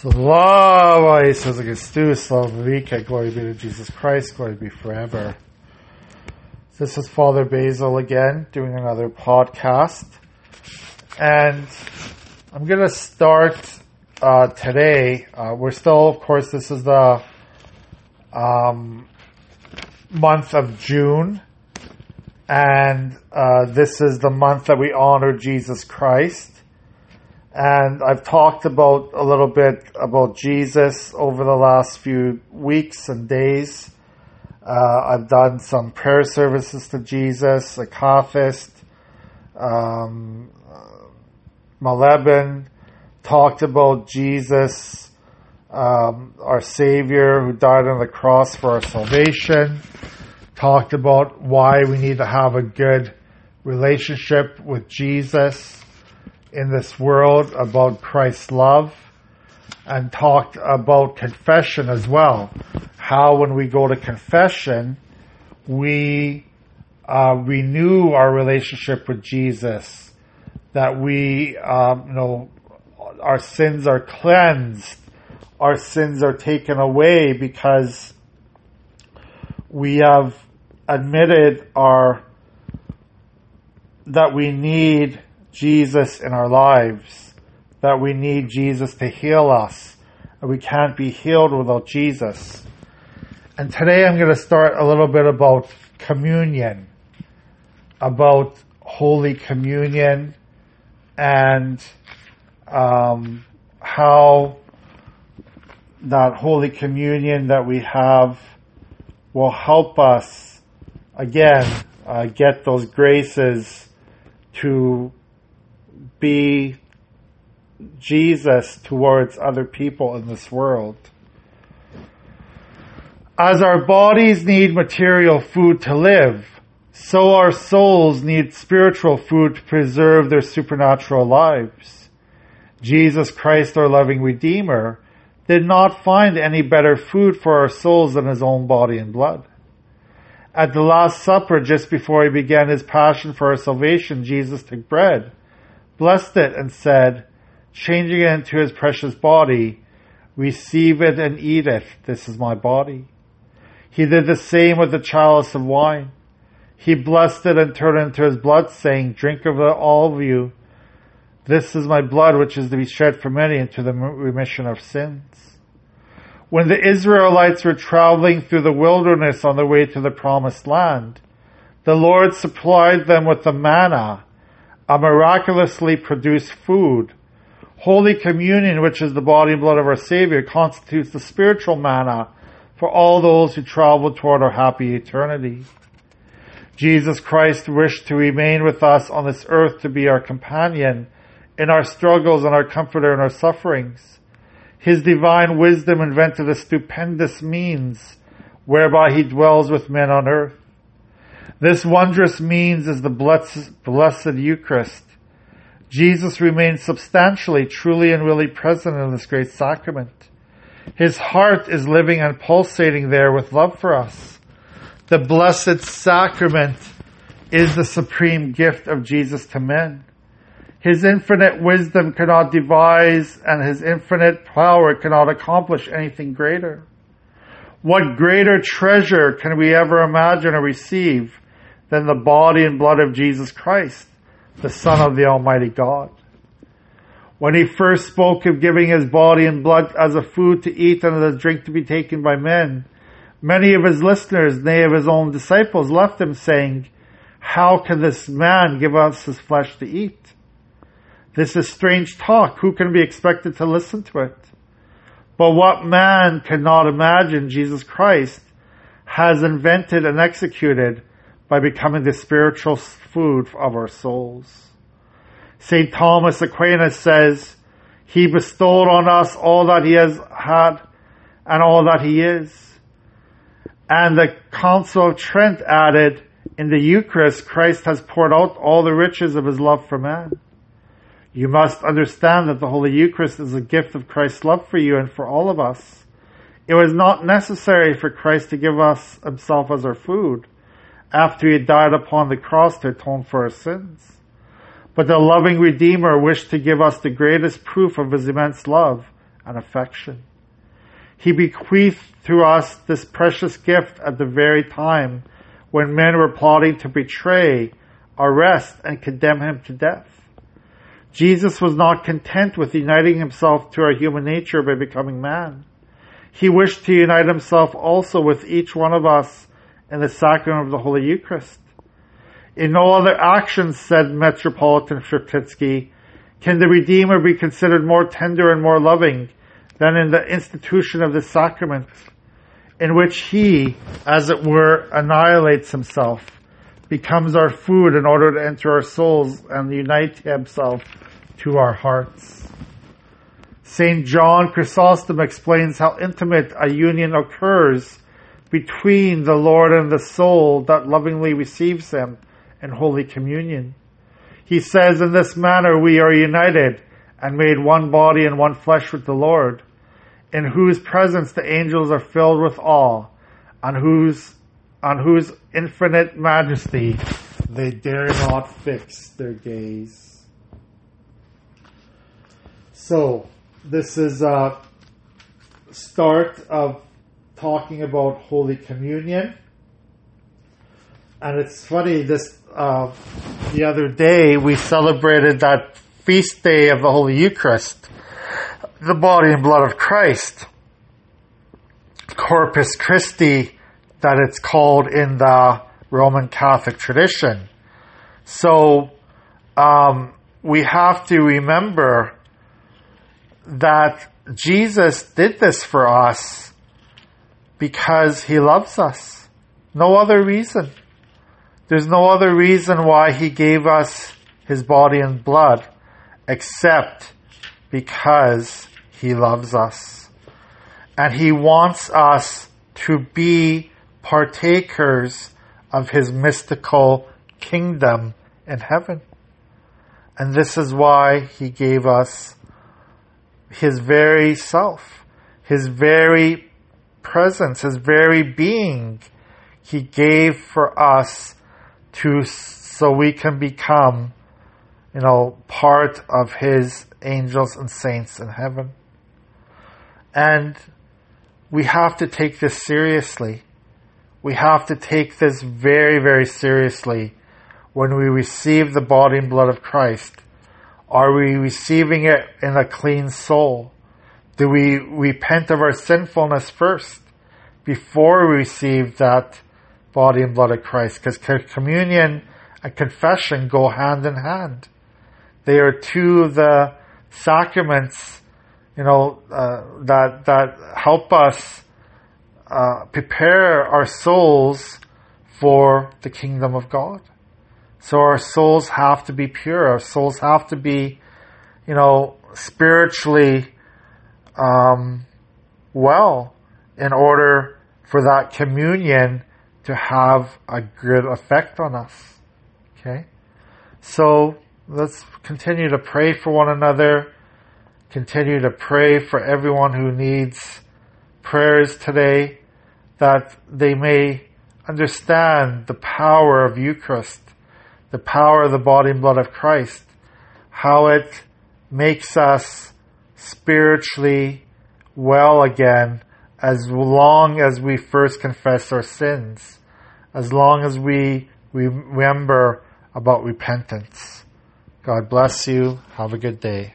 Slava Jesus Christus, Slava Vika, glory be to Jesus Christ, glory be forever. This is Father Basil again, doing another podcast. And I'm going to start uh, today. Uh, we're still, of course, this is the um, month of June. And uh, this is the month that we honor Jesus Christ and I've talked about a little bit about Jesus over the last few weeks and days. Uh, I've done some prayer services to Jesus, Akathist, um, Moleben, talked about Jesus, um, our Savior who died on the cross for our salvation, talked about why we need to have a good relationship with Jesus in this world about Christ's love and talked about confession as well. How when we go to confession, we uh, renew our relationship with Jesus, that we, um, you know, our sins are cleansed, our sins are taken away because we have admitted our that we need Jesus in our lives, that we need Jesus to heal us, and we can't be healed without Jesus. And today I'm going to start a little bit about communion, about Holy Communion, and um, how that Holy Communion that we have will help us again uh, get those graces to be Jesus towards other people in this world. As our bodies need material food to live, so our souls need spiritual food to preserve their supernatural lives. Jesus Christ, our loving Redeemer, did not find any better food for our souls than his own body and blood. At the Last Supper, just before he began his passion for our salvation, Jesus took bread blessed it and said, changing it into his precious body, receive it and eat it. This is my body. He did the same with the chalice of wine. He blessed it and turned it into his blood, saying, drink of it, all of you. This is my blood, which is to be shed for many into the remission of sins. When the Israelites were traveling through the wilderness on their way to the promised land, the Lord supplied them with the manna, a miraculously produced food. Holy Communion, which is the body and blood of our Savior, constitutes the spiritual manna for all those who travel toward our happy eternity. Jesus Christ wished to remain with us on this earth to be our companion in our struggles and our comforter in our sufferings. His divine wisdom invented a stupendous means whereby he dwells with men on earth. This wondrous means is the blessed, blessed Eucharist. Jesus remains substantially, truly and really present in this great sacrament. His heart is living and pulsating there with love for us. The blessed sacrament is the supreme gift of Jesus to men. His infinite wisdom cannot devise and his infinite power cannot accomplish anything greater. What greater treasure can we ever imagine or receive than the body and blood of Jesus Christ, the Son of the Almighty God. When he first spoke of giving his body and blood as a food to eat and as a drink to be taken by men, many of his listeners, nay of his own disciples, left him saying, how can this man give us his flesh to eat? This is strange talk. Who can be expected to listen to it? But what man cannot imagine Jesus Christ has invented and executed by becoming the spiritual food of our souls. St. Thomas Aquinas says, He bestowed on us all that He has had and all that He is. And the Council of Trent added, in the Eucharist, Christ has poured out all the riches of His love for man. You must understand that the Holy Eucharist is a gift of Christ's love for you and for all of us. It was not necessary for Christ to give us Himself as our food after he died upon the cross to atone for our sins. But the loving Redeemer wished to give us the greatest proof of his immense love and affection. He bequeathed to us this precious gift at the very time when men were plotting to betray, arrest, and condemn him to death. Jesus was not content with uniting himself to our human nature by becoming man. He wished to unite himself also with each one of us in the sacrament of the Holy Eucharist. In no other action, said Metropolitan Sierpinski, can the Redeemer be considered more tender and more loving than in the institution of the sacrament, in which he, as it were, annihilates himself, becomes our food in order to enter our souls and unite himself to our hearts. St. John Chrysostom explains how intimate a union occurs between the Lord and the soul that lovingly receives him in Holy Communion. He says, in this manner we are united and made one body and one flesh with the Lord, in whose presence the angels are filled with awe, on whose, on whose infinite majesty they dare not fix their gaze. So, this is a start of talking about Holy Communion. And it's funny, this, uh, the other day we celebrated that feast day of the Holy Eucharist, the body and blood of Christ, Corpus Christi, that it's called in the Roman Catholic tradition. So, um, we have to remember that Jesus did this for us because he loves us. No other reason. There's no other reason why he gave us his body and blood except because he loves us. And he wants us to be partakers of his mystical kingdom in heaven. And this is why he gave us his very self, his very presence, his very being. He gave for us to so we can become, you know, part of his angels and saints in heaven. And we have to take this seriously. We have to take this very, very seriously when we receive the body and blood of Christ. Are we receiving it in a clean soul? Do we repent of our sinfulness first before we receive that body and blood of Christ because communion and confession go hand in hand. They are two of the sacraments, you know, uh, that that help us uh, prepare our souls for the kingdom of God. So our souls have to be pure. Our souls have to be, you know, spiritually um, well in order for that communion to have a good effect on us. Okay? So let's continue to pray for one another. Continue to pray for everyone who needs prayers today that they may understand the power of Eucharist, the power of the body and blood of Christ, how it makes us spiritually well again as long as we first confess our sins as long as we remember about repentance. God bless you. Have a good day.